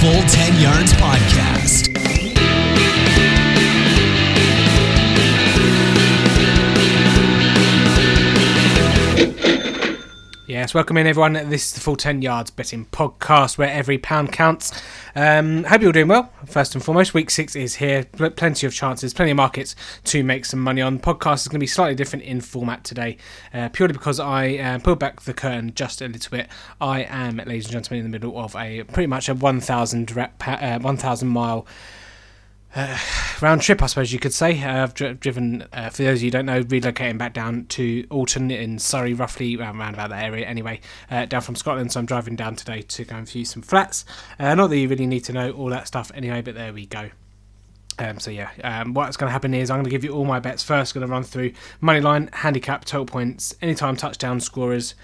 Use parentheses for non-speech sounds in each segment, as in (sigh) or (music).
Full 10 Yards Podcast. Yes, welcome in everyone. This is the Full 10 Yards Betting Podcast where every pound counts. Um, hope you're doing well. First and foremost, week six is here. Pl- Plenty of chances, plenty of markets to make some money on. Podcast is going to be slightly different in format today, uh, purely because I uh, pulled back the curtain just a little bit. I am, ladies and gentlemen, in the middle of a pretty much a 1,000 rep, uh, 1,000 mile uh, (sighs) round trip, I suppose you could say. Uh, I've dri- driven, uh, for those of you who don't know, relocating back down to Alton in Surrey, roughly around, around about that area anyway, uh, down from Scotland. So I'm driving down today to go and view some flats. Uh, not that you really need to know all that stuff anyway, but there we go. Um, so yeah, um, what's going to happen is I'm going to give you all my bets first. Going to run through money line, handicap, total points, anytime touchdown scorers,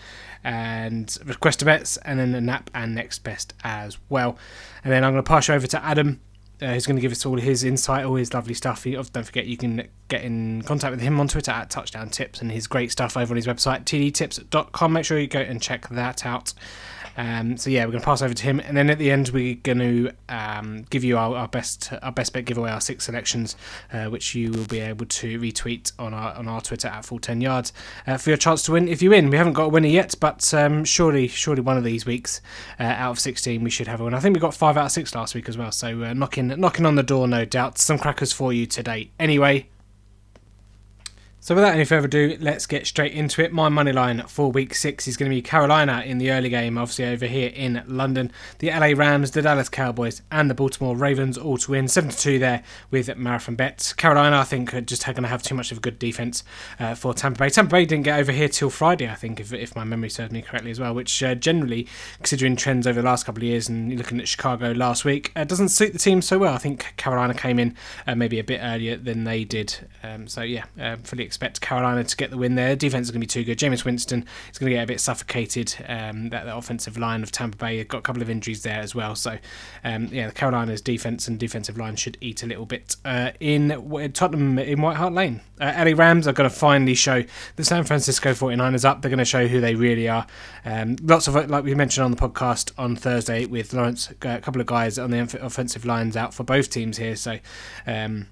and request bets, and then the nap and next best as well. And then I'm going to pass you over to Adam, uh, who's going to give us all his insight, all his lovely stuff. He, don't forget you can get in contact with him on Twitter at Touchdown Tips and his great stuff over on his website tdtips.com. Make sure you go and check that out. Um, so yeah, we're going to pass over to him, and then at the end we're going to um, give you our, our best our best bet giveaway, our six selections, uh, which you will be able to retweet on our on our Twitter at full ten yards uh, for your chance to win. If you win, we haven't got a winner yet, but um, surely surely one of these weeks uh, out of sixteen we should have winner. I think we got five out of six last week as well, so uh, knocking knocking on the door, no doubt. Some crackers for you today. Anyway, so without any further ado, let's get straight into it. My money line for week six is going to be Carolina in the early game, obviously over here in London. The LA Rams, the Dallas Cowboys, and the Baltimore Ravens all to win 7-2 there with marathon bets. Carolina, I think, are just going to have too much of a good defense uh, for Tampa Bay. Tampa Bay didn't get over here till Friday, I think, if, if my memory serves me correctly as well. Which uh, generally, considering trends over the last couple of years and looking at Chicago last week, uh, doesn't suit the team so well. I think Carolina came in uh, maybe a bit earlier than they did. Um, so yeah, uh, fully expect Carolina to get the win there. Defense is going to be too good. Jameis Winston is going to get a bit suffocated. Um, that, offensive line of Tampa Bay got a couple of injuries there as well. So um, yeah, the Carolina's defense and defensive line should eat a little bit uh, in Tottenham in White Hart Lane. Uh, LA Rams are going to finally show the San Francisco 49ers up. They're going to show who they really are. Um, lots of like we mentioned on the podcast on Thursday with Lawrence, a couple of guys on the offensive lines out for both teams here. So. Um,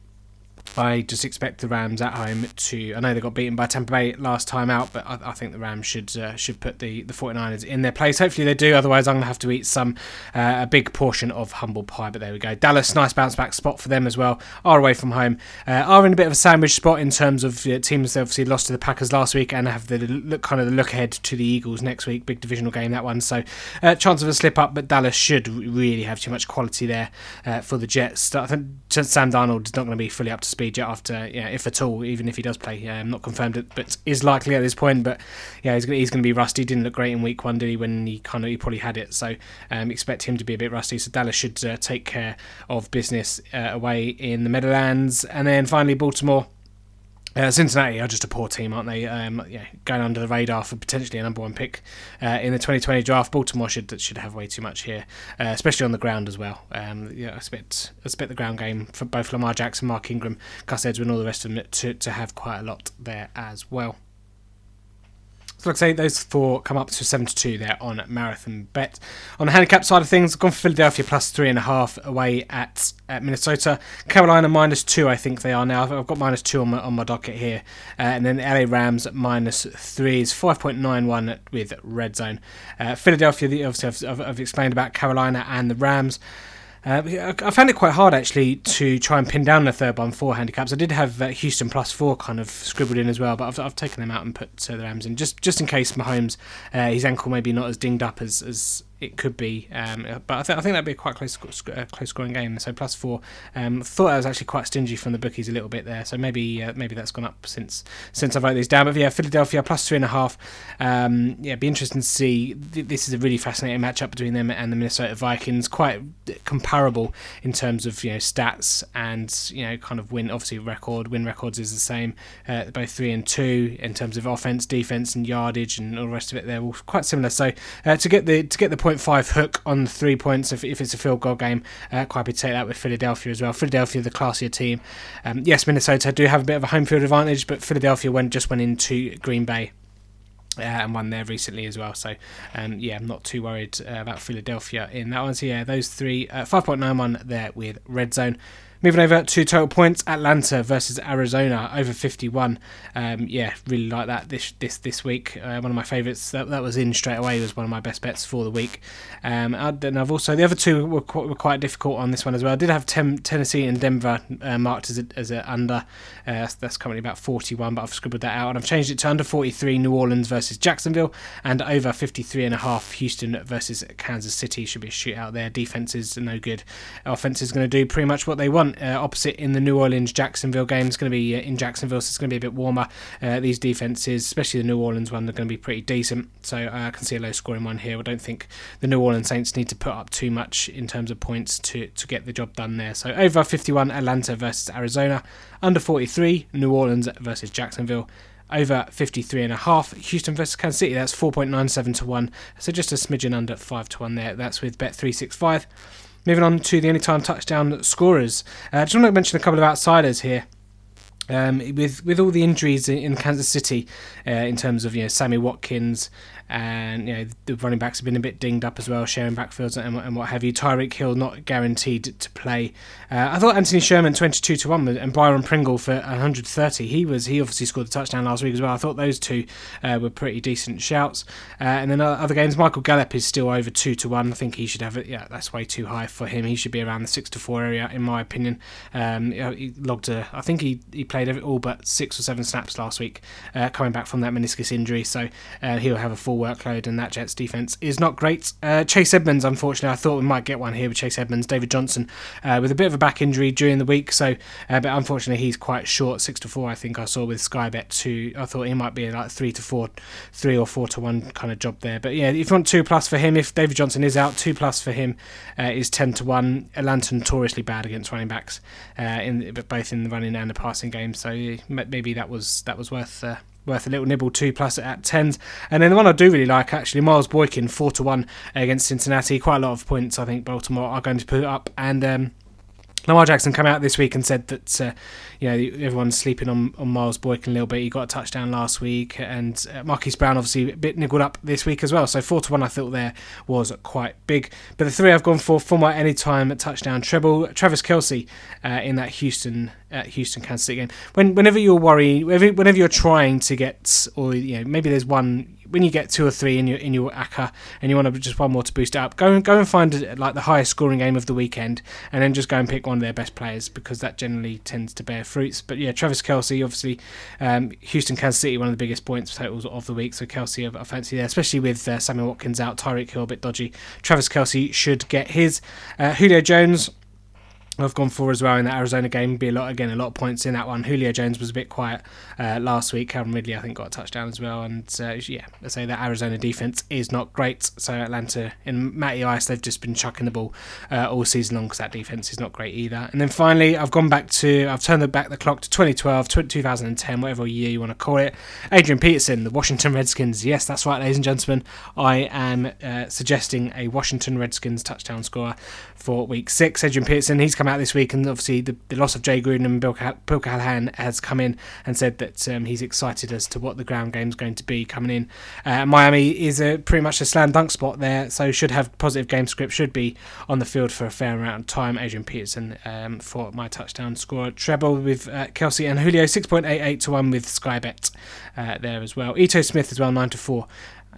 I just expect the Rams at home to. I know they got beaten by Tampa Bay last time out, but I, I think the Rams should uh, should put the, the 49ers in their place. Hopefully they do. Otherwise, I'm going to have to eat some uh, a big portion of humble pie. But there we go. Dallas, nice bounce back spot for them as well. Are away from home. Uh, are in a bit of a sandwich spot in terms of uh, teams. They obviously lost to the Packers last week and have the look kind of the look ahead to the Eagles next week. Big divisional game that one. So uh, chance of a slip up, but Dallas should really have too much quality there uh, for the Jets. I think Sam Darnold is not going to be fully up to speed after, yeah, if at all, even if he does play. Not confirmed it, but is likely at this point. But yeah, he's, he's going to be rusty. Didn't look great in week one, did he? When he kind of he probably had it. So um, expect him to be a bit rusty. So Dallas should uh, take care of business uh, away in the Meadowlands, and then finally Baltimore. Uh, Cincinnati are just a poor team, aren't they? Um, yeah, going under the radar for potentially a number one pick uh, in the 2020 draft. Baltimore should should have way too much here, uh, especially on the ground as well. Um, yeah, I expect I expect the ground game for both Lamar Jackson, Mark Ingram, Gus and all the rest of them to to have quite a lot there as well. So like I say, those four come up to 72 there on Marathon Bet. On the handicap side of things, I've gone for Philadelphia plus three and a half away at, at Minnesota. Carolina minus two, I think they are now. I've got minus two on my, on my docket here. Uh, and then the LA Rams minus three is 5.91 with Red Zone. Uh, Philadelphia, obviously, I've, I've explained about Carolina and the Rams. Uh, I found it quite hard actually to try and pin down the third one for handicaps. I did have uh, Houston plus four kind of scribbled in as well, but I've, I've taken them out and put uh, the Rams in just just in case Mahomes uh, his ankle maybe not as dinged up as as it could be. Um, but I, th- I think that'd be a quite close uh, close scoring game. So plus four. Um, thought I was actually quite stingy from the bookies a little bit there. So maybe uh, maybe that's gone up since since I wrote these down. But yeah, Philadelphia plus three and a half. Um, yeah, be interesting to see. This is a really fascinating matchup between them and the Minnesota Vikings. Quite comparable in terms of you know stats and you know kind of win. Obviously, record win records is the same. Uh, both three and two in terms of offense, defense, and yardage, and all the rest of it. They're all quite similar. So uh, to get the to get the point five hook on three points if, if it's a field goal game. Uh, quite happy to take that with Philadelphia as well. Philadelphia, the classier team. Um, yes, Minnesota do have a bit of a home field advantage, but Philadelphia went just went into Green Bay. uh, and won there recently as well. So, um, yeah, I'm not too worried uh, about Philadelphia in that one. So, yeah, those three, uh, 5.91 there with Red Zone. Moving over to total points, Atlanta versus Arizona over 51. Um, yeah, really like that this this this week. Uh, one of my favourites that, that was in straight away was one of my best bets for the week. Um, and I've also the other two were quite, were quite difficult on this one as well. I did have tem- Tennessee and Denver uh, marked as a, as a under. Uh, that's, that's currently about 41, but I've scribbled that out and I've changed it to under 43. New Orleans versus Jacksonville and over 53 and a half. Houston versus Kansas City should be a shootout there. Defense is no good. Offense is going to do pretty much what they want uh, opposite in the New Orleans Jacksonville game. It's going to be uh, in Jacksonville, so it's going to be a bit warmer. Uh, these defenses, especially the New Orleans one, they're going to be pretty decent. So uh, I can see a low scoring one here. I don't think the New Orleans Saints need to put up too much in terms of points to, to get the job done there. So over 51 Atlanta versus Arizona, under 43 New Orleans versus Jacksonville over 53 and a half. Houston versus Kansas City, that's 4.97 to 1. So just a smidgen under 5 to 1 there. That's with Bet365. Moving on to the anytime touchdown scorers. I uh, just want to mention a couple of outsiders here. Um, with with all the injuries in, in Kansas City, uh, in terms of you know Sammy Watkins, and you know the running backs have been a bit dinged up as well, sharing backfields and, and what have you. Tyreek Hill not guaranteed to play. Uh, I thought Anthony Sherman twenty two to one and Byron Pringle for one hundred thirty. He was he obviously scored the touchdown last week as well. I thought those two uh, were pretty decent shouts. Uh, and then other games, Michael Gallup is still over two to one. I think he should have it. Yeah, that's way too high for him. He should be around the six to four area in my opinion. Um, he logged a. I think he he played all but six or seven snaps last week, uh, coming back from that meniscus injury. So uh, he'll have a full workload, and that Jets defense is not great. Uh, Chase Edmonds, unfortunately, I thought we might get one here with Chase Edmonds. David Johnson uh, with a bit of a back injury during the week, so uh, but unfortunately he's quite short, six to four. I think I saw with Sky Bet two. I thought he might be like three to four, three or four to one kind of job there. But yeah, if you want two plus for him, if David Johnson is out, two plus for him uh, is ten to one. Atlanta notoriously bad against running backs, in both in the running and the passing game. So maybe that was that was worth uh, worth a little nibble two plus at tens. And then the one I do really like actually, Miles Boykin four to one against Cincinnati. Quite a lot of points I think Baltimore are going to put up and. Um, Lamar Jackson came out this week and said that uh, you know everyone's sleeping on, on Miles Boykin a little bit. He got a touchdown last week, and uh, Marquise Brown obviously a bit niggled up this week as well. So four to one, I thought there was quite big. But the three I've gone for for my anytime touchdown treble: Travis Kelce uh, in that Houston uh, Houston Kansas City game. When whenever you're worried, whenever you're trying to get, or you know maybe there's one when you get two or three in your in your ACCA and you want to just one more to boost it up, go and go and find like the highest scoring game of the weekend, and then just go and pick one of their best players because that generally tends to bear fruits. But yeah, Travis Kelce, obviously, um, Houston, Kansas City, one of the biggest points totals of the week. So Kelce, I, I fancy there, especially with uh, Samuel Watkins out, Tyreek Hill a bit dodgy. Travis Kelce should get his. Uh, Julio Jones I've gone for as well in that Arizona game. Be a lot again, a lot of points in that one. Julio Jones was a bit quiet uh, last week. Calvin Ridley, I think, got a touchdown as well. And uh, yeah, I say that Arizona defense is not great. So Atlanta in Matty Ice, they've just been chucking the ball uh, all season long because that defense is not great either. And then finally, I've gone back to, I've turned back the clock to 2012, 2010, whatever year you want to call it. Adrian Peterson, the Washington Redskins. Yes, that's right, ladies and gentlemen. I am uh, suggesting a Washington Redskins touchdown scorer for week six. Adrian Peterson, he's come out this week, and obviously the, the loss of Jay Gruden and Bill, Bill Callahan has come in and said that um, he's excited as to what the ground game is going to be coming in. Uh, Miami is a, pretty much a slam dunk spot there, so should have positive game script, should be on the field for a fair amount of time. Adrian Peterson um, for my touchdown score. Treble with uh, Kelce and Julio, 6.88 to 1 with Sky Bet uh, there as well. Ito Smith as well, 9 to 4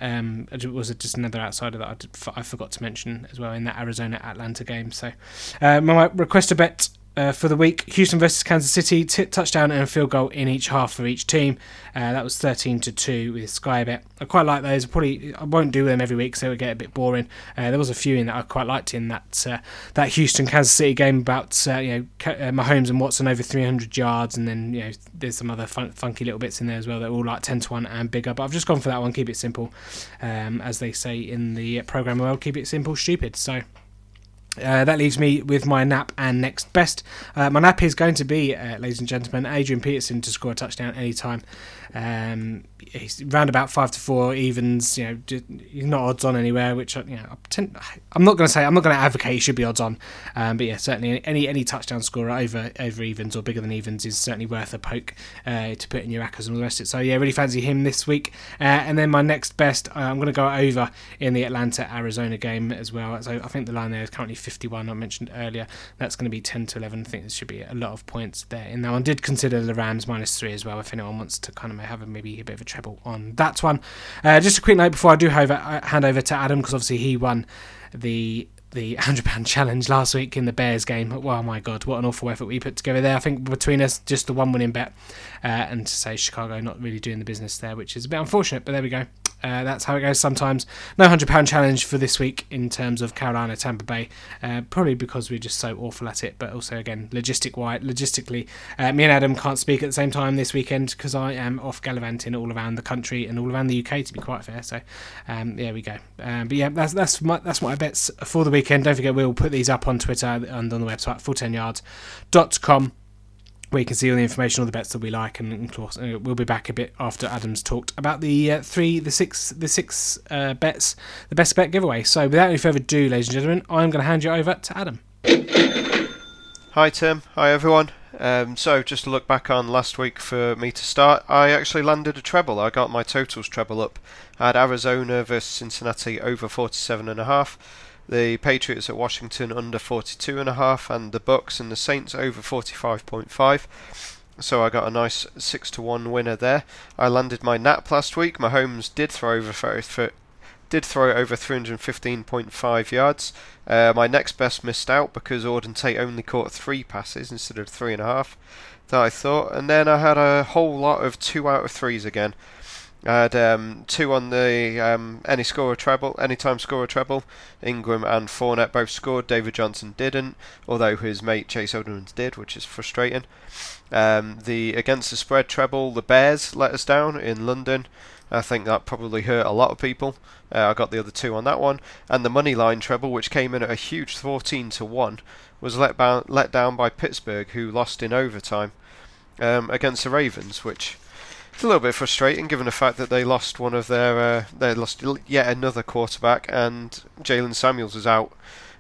um, was it just another outsider that I, did, I forgot to mention as well in that Arizona Atlanta game. So, uh, my request a bet uh, for the week. Houston versus Kansas City, t- touchdown and field goal in each half for each team. Uh, that was 13 to 2 with Sky Bet. I quite like those. I probably I won't do them every week, so it would get a bit boring. Uh, there was a few in that I quite liked in that uh, that Houston Kansas City game about uh, you know uh, Mahomes and Watson over 300 yards, and then you know there's some other fun- funky little bits in there as well that are all like 10 to 1 and bigger. But I've just gone for that one. Keep it simple, um, as they say in the program world. Keep it simple, stupid. So. Uh, that leaves me with my nap and next best. Uh, my nap is going to be, uh, ladies and gentlemen, Adrian Peterson to score a touchdown anytime. Um, he's round about five to four evens. You know, he's not odds on anywhere. Which you know, I'm not going to say I'm not going to advocate he should be odds on. Um, but yeah, certainly any any touchdown scorer over over evens or bigger than evens is certainly worth a poke uh, to put in your rackers and all the rest of it. So yeah, really fancy him this week. Uh, and then my next best, uh, I'm going to go over in the Atlanta Arizona game as well. So I think the line there is currently 51. I mentioned earlier that's going to be 10 to 11. I think there should be a lot of points there in that one. Did consider the Rams minus three as well if anyone wants to kind of have a, maybe a bit of a treble on that one. Uh, just a quick note before I do uh, hand over to Adam because obviously he won the the (laughs) hundred pound challenge last week in the Bears game. Oh my god, what an awful effort we put together there. I think between us, just the one winning bet, uh, and to say Chicago not really doing the business there, which is a bit unfortunate. But there we go. Uh, that's how it goes sometimes. No hundred pound challenge for this week in terms of Carolina Tampa Bay, uh, probably because we're just so awful at it. But also again, logistic wide, logistically, uh, me and Adam can't speak at the same time this weekend because I am off gallivanting all around the country and all around the UK to be quite fair. So um, there we go. Um, but yeah, that's that's my, that's my bets for the weekend. Don't forget we'll put these up on Twitter and on the website full10yards.com where you can see all the information, all the bets that we like, and, of course uh, we'll be back a bit after Adam's talked about the uh, three, the six, the six uh, bets, the best bet giveaway. So without any further ado, ladies and gentlemen, I'm going to hand you over to Adam. Hi Tim, hi everyone. Um, so just to look back on last week for me to start, I actually landed a treble. I got my totals treble up. I had Arizona versus Cincinnati over 47 and a half the Patriots at Washington under 42 and the Bucs and the Saints over 45.5. So I got a nice six to one winner there. I landed my nap last week. Mahomes did throw over for, did throw over 315.5 yards. Uh, my next best missed out because Auden Tate only caught three passes instead of three and a half that I thought. And then I had a whole lot of two out of threes again. I had um, two on the um, any score treble, anytime score treble. Ingram and Fournette both scored. David Johnson didn't, although his mate Chase Edmonds did, which is frustrating. Um, the against the spread treble, the Bears let us down in London. I think that probably hurt a lot of people. Uh, I got the other two on that one, and the money line treble, which came in at a huge 14 to one, was let, ba- let down by Pittsburgh, who lost in overtime um, against the Ravens, which it's a little bit frustrating given the fact that they lost one of their uh, they lost yet another quarterback and Jaylen Samuels is out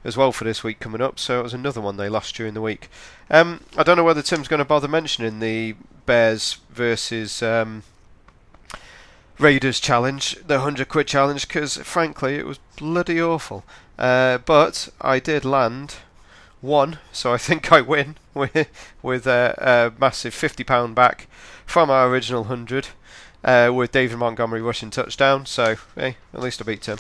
as well for this week coming up, so it was another one they lost during the week. Um, I don't know whether Tim's going to bother mentioning the Bears versus um, Raiders challenge, the 100 quid challenge, because frankly it was bloody awful. Uh, but I did land one, so I think I win (laughs) with, with a, a massive £50 back from our original 100 uh, with David Montgomery rushing touchdown. So, hey, at least I beat him.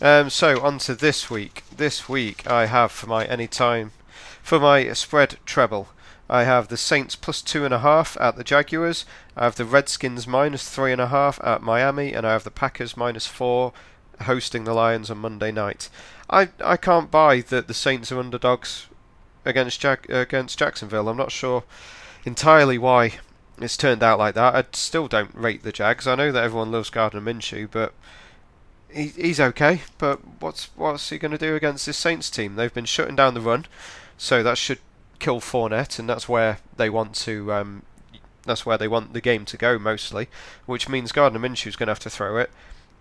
Um, so, on to this week. This week I have for my anytime, for my spread treble, I have the Saints plus two and a half at the Jaguars. I have the Redskins minus three and a half at Miami, and I have the Packers minus four hosting the Lions on Monday night. I I can't buy that the Saints are underdogs against Jack, against Jacksonville. I'm not sure entirely why it's turned out like that. I still don't rate the Jags. I know that everyone loves Gardner Minshew, but he, he's okay. But what's what's he going to do against this Saints team? They've been shutting down the run, so that should kill Fournette, and that's where they want to. Um, that's where they want the game to go mostly, which means Gardner Minshew's going to have to throw it.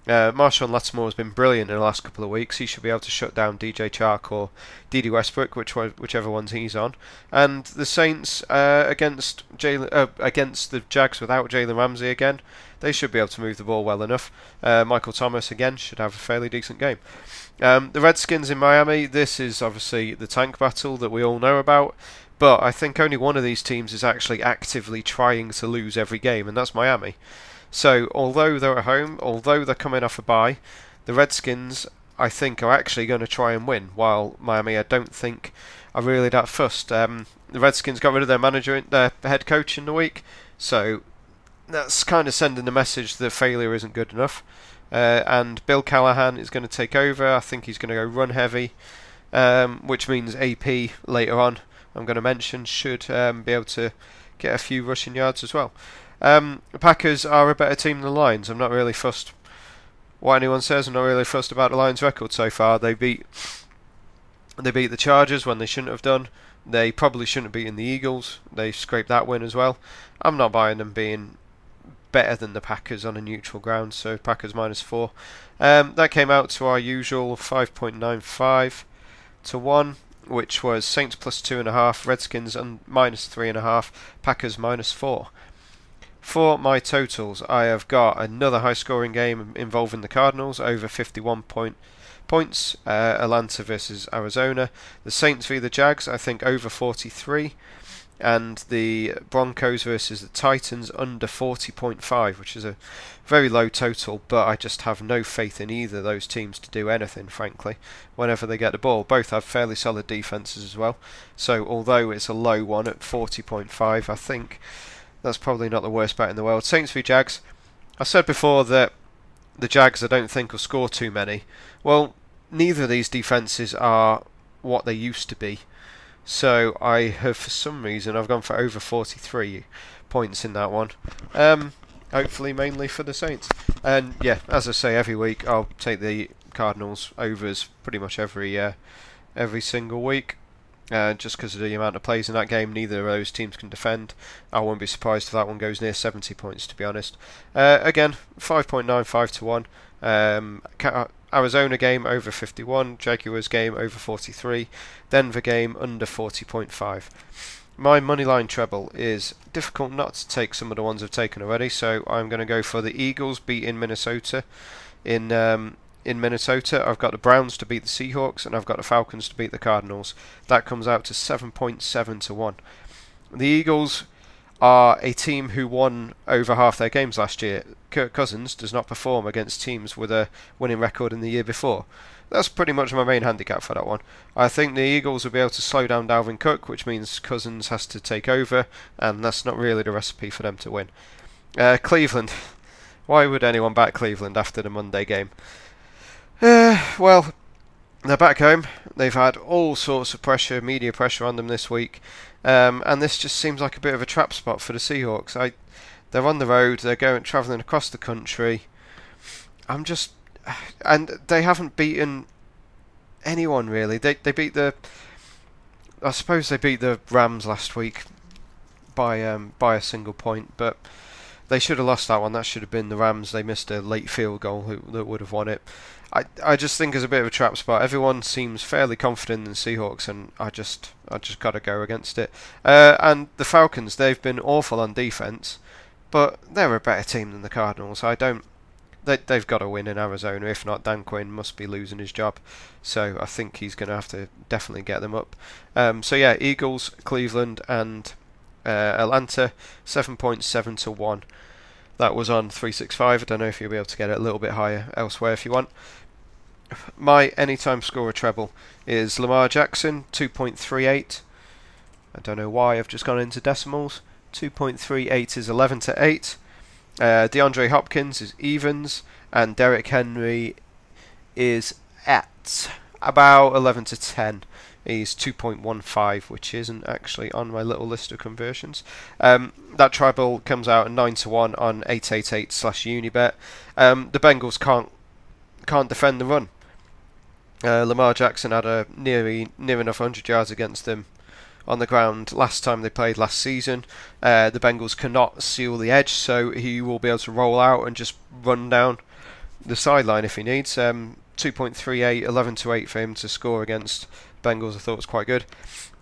Uh, Marshon Lattimore has been brilliant in the last couple of weeks. He should be able to shut down DJ Chark or Dede Westbrook, which whichever ones he's on. And the Saints uh, against uh, against the Jags without Jalen Ramsey again, they should be able to move the ball well enough. Uh, Michael Thomas again should have a fairly decent game. Um, the Redskins in Miami. This is obviously the tank battle that we all know about. But I think only one of these teams is actually actively trying to lose every game, and that's Miami. So, although they're at home, although they're coming off a bye, the Redskins, I think, are actually going to try and win, while Miami, I don't think, are really that fussed. Um, the Redskins got rid of their manager, their head coach in the week, so that's kind of sending the message that failure isn't good enough. Uh, and Bill Callahan is going to take over. I think he's going to go run heavy, um, which means AP later on, I'm going to mention, should um, be able to get a few rushing yards as well. Um, Packers are a better team than the Lions. I'm not really fussed what anyone says. I'm not really fussed about the Lions' record so far. They beat They beat the Chargers when they shouldn't have done. They probably shouldn't have beaten the Eagles. They scraped that win as well. I'm not buying them being better than the Packers on a neutral ground, so Packers minus four. Um, that came out to our usual 5.95 to 1, which was Saints plus 2.5, Redskins and minus 3.5, Packers minus 4. For my totals, I have got another high scoring game involving the Cardinals, over 51 point, points. Uh, Atlanta versus Arizona. The Saints v the Jags, I think over 43 and the Broncos versus the Titans under 40.5, which is a very low total, but I just have no faith in either of those teams to do anything, frankly, whenever they get the ball. Both have fairly solid defences as well, so although it's a low one at 40.5, I think that's probably not the worst bet in the world. Saints v Jags, I said before that the Jags I don't think will score too many. Well, neither of these defences are what they used to be. So I have, for some reason, I've gone for over 43 points in that one. Um, hopefully, mainly for the Saints. And yeah, as I say every week, I'll take the Cardinals overs pretty much every uh, every single week. Uh, just because of the amount of plays in that game, neither of those teams can defend. I won't be surprised if that one goes near 70 points, to be honest. Uh, again, 5.95 to 1. Um, Arizona game over 51, Jaguars game over 43, Denver game under 40.5. My moneyline treble is difficult not to take some of the ones I've taken already, so I'm going to go for the Eagles beating Minnesota. In um, in Minnesota, I've got the Browns to beat the Seahawks, and I've got the Falcons to beat the Cardinals. That comes out to 7.7 to 1. The Eagles are a team who won over half their games last year. Kirk Cousins does not perform against teams with a winning record in the year before. That's pretty much my main handicap for that one. I think the Eagles will be able to slow down Dalvin Cook, which means Cousins has to take over, and that's not really the recipe for them to win. Uh, Cleveland. (laughs) Why would anyone back Cleveland after the Monday game? Uh, well, they're back home. They've had all sorts of pressure, media pressure on them this week. Um, and this just seems like a bit of a trap spot for the Seahawks. I, they're on the road. They're going travelling across the country. I'm just, and they haven't beaten anyone really. They they beat the, I suppose they beat the Rams last week by um, by a single point, but they should have lost that one. That should have been the Rams. They missed a late field goal that would have won it. I I just think it's a bit of a trap spot. Everyone seems fairly confident in the Seahawks, and I just I just got to go against it. Uh, and the Falcons, they've been awful on defense, but they're a better team than the Cardinals. I don't. They they've got to win in Arizona. If not, Dan Quinn must be losing his job. So I think he's going to have to definitely get them up. Um, so yeah, Eagles, Cleveland, and uh, Atlanta, seven point seven to one. That was on 365. I don't know if you'll be able to get it a little bit higher elsewhere if you want. My anytime scorer treble is Lamar Jackson, 2.38. I don't know why I've just gone into decimals. 2.38 is 11 to 8. Uh, DeAndre Hopkins is evens, and Derrick Henry is at about 11 to 10 is 2.15, which isn't actually on my little list of conversions. Um, that tribal comes out at 9 to 1 on 888 slash Unibet. Um, the Bengals can't can't defend the run. Uh, Lamar Jackson had a nearly near enough 100 yards against them on the ground last time they played last season. Uh, the Bengals cannot seal the edge, so he will be able to roll out and just run down the sideline if he needs. Um, 2.38, 11 to 8 for him to score against Bengals. I thought was quite good.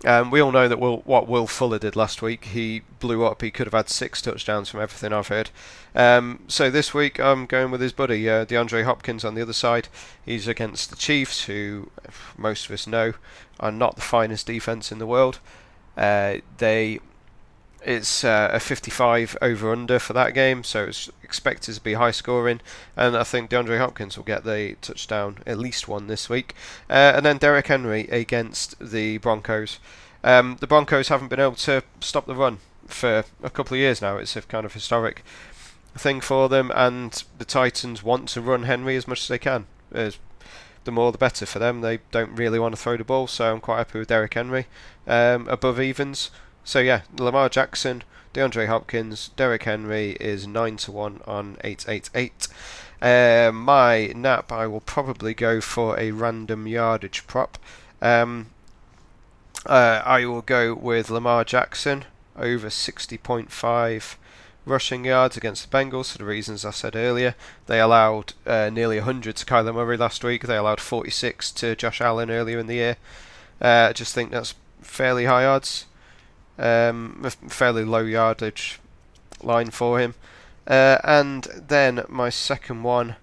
Um, we all know that Will, what Will Fuller did last week. He blew up. He could have had six touchdowns from everything I've heard. Um, so this week I'm going with his buddy uh, DeAndre Hopkins on the other side. He's against the Chiefs, who most of us know are not the finest defense in the world. Uh, they it's uh, a 55 over under for that game, so it's expected to be high scoring. And I think DeAndre Hopkins will get the touchdown, at least one this week. Uh, and then Derrick Henry against the Broncos. Um, the Broncos haven't been able to stop the run for a couple of years now. It's a kind of historic thing for them, and the Titans want to run Henry as much as they can. The more the better for them. They don't really want to throw the ball, so I'm quite happy with Derrick Henry um, above evens. So yeah, Lamar Jackson, DeAndre Hopkins, Derrick Henry is nine to one on eight eight eight. Uh, my nap, I will probably go for a random yardage prop. Um, uh, I will go with Lamar Jackson over 60.5 rushing yards against the Bengals for the reasons I said earlier. They allowed uh, nearly 100 to Kyler Murray last week. They allowed 46 to Josh Allen earlier in the year. Uh, I just think that's fairly high odds, um, fairly low yardage line for him. Uh, and then my second one.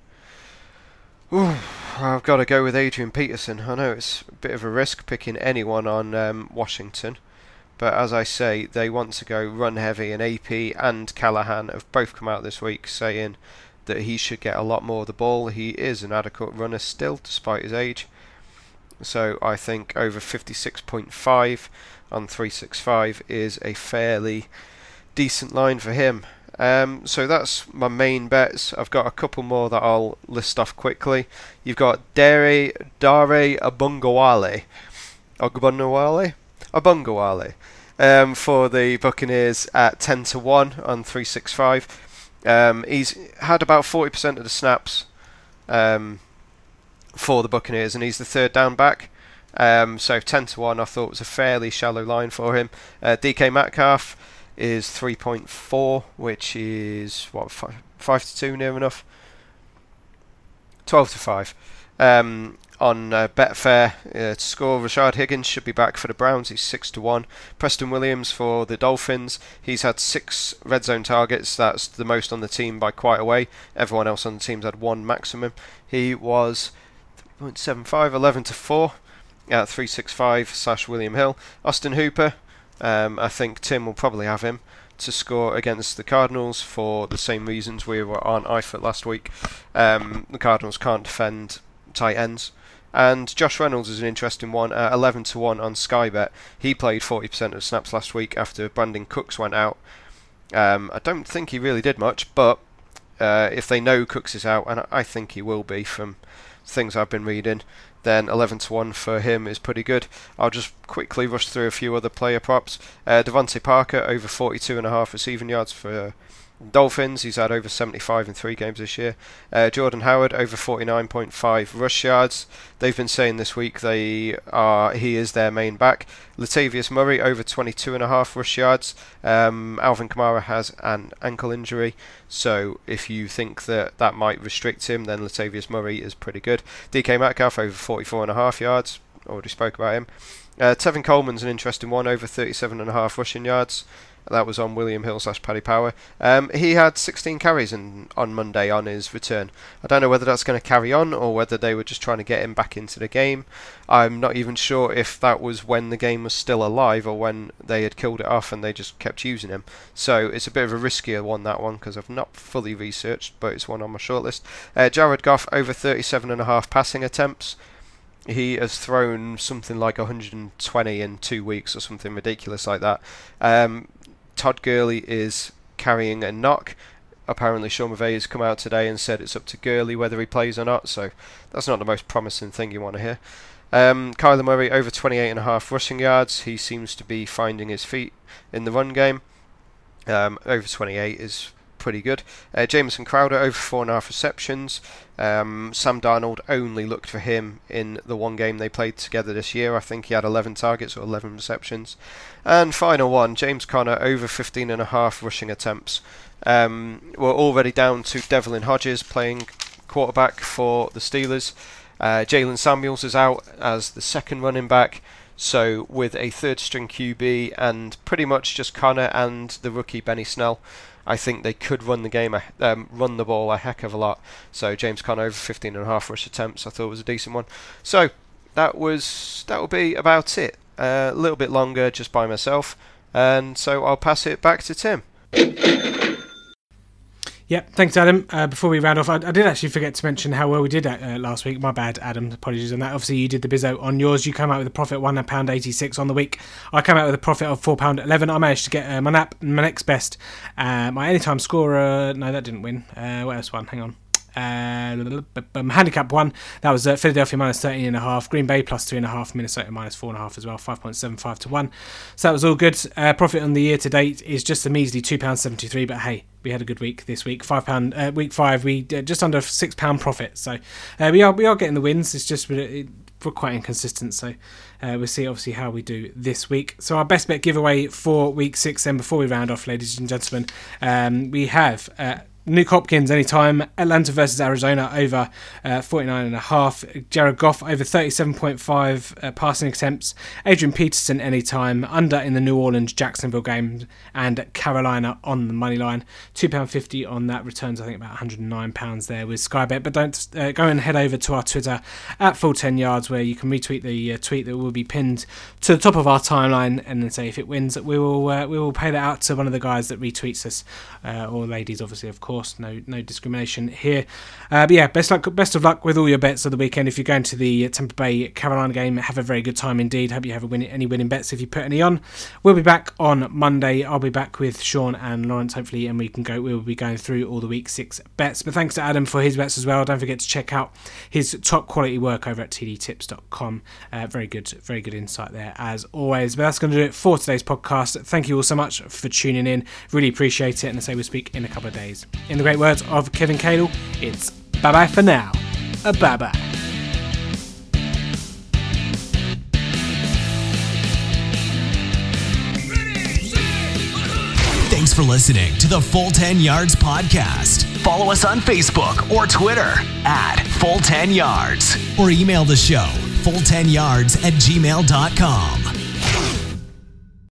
Ooh, I've got to go with Adrian Peterson. I know it's a bit of a risk picking anyone on um, Washington, but as I say, they want to go run heavy, and AP and Callahan have both come out this week saying that he should get a lot more of the ball. He is an adequate runner still, despite his age. So I think over 56.5 on 365 is a fairly decent line for him. Um, so that's my main bets. I've got a couple more that I'll list off quickly. You've got Dare Dare Abungawale, Abungawale, Abungawale, um, for the Buccaneers at ten to one on three six five. Um, he's had about forty percent of the snaps um, for the Buccaneers, and he's the third down back. Um, so ten to one, I thought was a fairly shallow line for him. Uh, DK Metcalf is 3.4, which is what five, five to two, near enough. 12 to five. Um, on uh, Betfair uh, to score, Rashard Higgins should be back for the Browns. He's six to one. Preston Williams for the Dolphins. He's had six red zone targets. That's the most on the team by quite a way. Everyone else on the team's had one maximum. He was 3.75, 11 to four at 365 slash William Hill. Austin Hooper um, I think Tim will probably have him to score against the Cardinals for the same reasons we were on Eifert last week. Um, the Cardinals can't defend tight ends. And Josh Reynolds is an interesting one, uh, 11 to 1 on Sky Bet. He played 40% of snaps last week after Brandin Cooks went out. Um, I don't think he really did much, but uh, if they know Cooks is out, and I think he will be from things I've been reading, then 11 to 1 for him is pretty good. I'll just quickly rush through a few other player props. Uh, DeVante Parker over 42.5 receiving yards for Dolphins, he's had over 75 in three games this year. Uh, Jordan Howard over 49.5 rush yards. They've been saying this week they are he is their main back. Latavius Murray over 22.5 rush yards. Um, Alvin Kamara has an ankle injury, so if you think that that might restrict him, then Latavius Murray is pretty good. DK Metcalf over 44.5 yards. Already spoke about him. Uh, Tevin Coleman's an interesting one, over 37.5 rushing yards. That was on William Hill slash Paddy Power. Um, he had 16 carries in, on Monday on his return. I don't know whether that's going to carry on or whether they were just trying to get him back into the game. I'm not even sure if that was when the game was still alive or when they had killed it off and they just kept using him. So it's a bit of a riskier one, that one, because I've not fully researched, but it's one on my shortlist. Uh, Jared Goff, over 37.5 passing attempts he has thrown something like 120 in two weeks or something ridiculous like that. Um, Todd Gurley is carrying a knock. Apparently, Sean McVay has come out today and said it's up to Gurley whether he plays or not. So that's not the most promising thing you want to hear. Um, Kyler Murray over 28.5 rushing yards. He seems to be finding his feet in the run game. Um, over 28 is pretty good. Uh, Jamison Crowder over four and a half receptions. Um, Sam Darnold only looked for him in the one game they played together this year. I think he had 11 targets or 11 receptions. And final one, James Conner over 15 and a half rushing attempts. Um, we're already down to Devlin Hodges playing quarterback for the Steelers. Uh, Jaylen Samuels is out as the second running back. So with a third string QB and pretty much just Conner and the rookie Benny Snell, I think they could run the game, um, run the ball a heck of a lot. So James Conner over 15 and a half rush attempts, I thought was a decent one. So that was that will be about it. Uh, a little bit longer just by myself, and so I'll pass it back to Tim. Yep, thanks, Adam. Uh, before we round off, I, I, did actually forget to mention how well we did uh, last week. My bad, Adam. Apologies on that. Obviously, you did the bizzo on yours. You came out with a profit one pound eighty six on the week. I came out with a profit of four pound eleven. I managed to get uh, my nap, my next best, uh, my anytime scorer. No, that didn't win. Uh, what else won? Hang on. Um, handicap one that was uh, Philadelphia minus 13 and a half, Green Bay plus three and a half, Minnesota minus four and a half as well, 5.75 to one. So that was all good. Uh, profit on the year to date is just a measly two pounds 73, but hey, we had a good week this week. Five pound uh, week five, we just under six pound profit. So uh, we are we are getting the wins. It's just we're quite inconsistent. So uh, we'll see obviously how we do this week. So our best bet giveaway for week six. Then before we round off, ladies and gentlemen, um, we have. Uh, Nuk Hopkins anytime. Atlanta versus Arizona over uh, 49 and a half. Jared Goff over 37.5 uh, passing attempts. Adrian Peterson anytime. Under in the New Orleans Jacksonville game and Carolina on the money line. £2.50 on that returns I think about £109 there with Skybet. But don't uh, go and head over to our Twitter at full 10 yards where you can retweet the uh, tweet that will be pinned to the top of our timeline and then say if it wins we will uh, we will pay that out to one of the guys that retweets us uh, or ladies obviously of course course, no no discrimination here. Uh, but yeah, best luck, best of luck with all your bets of the weekend. If you're going to the Tampa Bay Carolina game, have a very good time indeed. Hope you have win, any winning bets if you put any on. We'll be back on Monday. I'll be back with Sean and Lawrence hopefully, and we can go. We'll be going through all the week six bets. But thanks to Adam for his bets as well. Don't forget to check out his top quality work over at tdtips.com. Uh, very good, very good insight there as always. But that's going to do it for today's podcast. Thank you all so much for tuning in. Really appreciate it, and I say we speak in a couple of days. In the great words of Kevin Cadle, it's bye bye for now. A bye bye. Thanks for listening to the Full 10 Yards Podcast. Follow us on Facebook or Twitter at Full 10 Yards or email the show full10yards at gmail.com.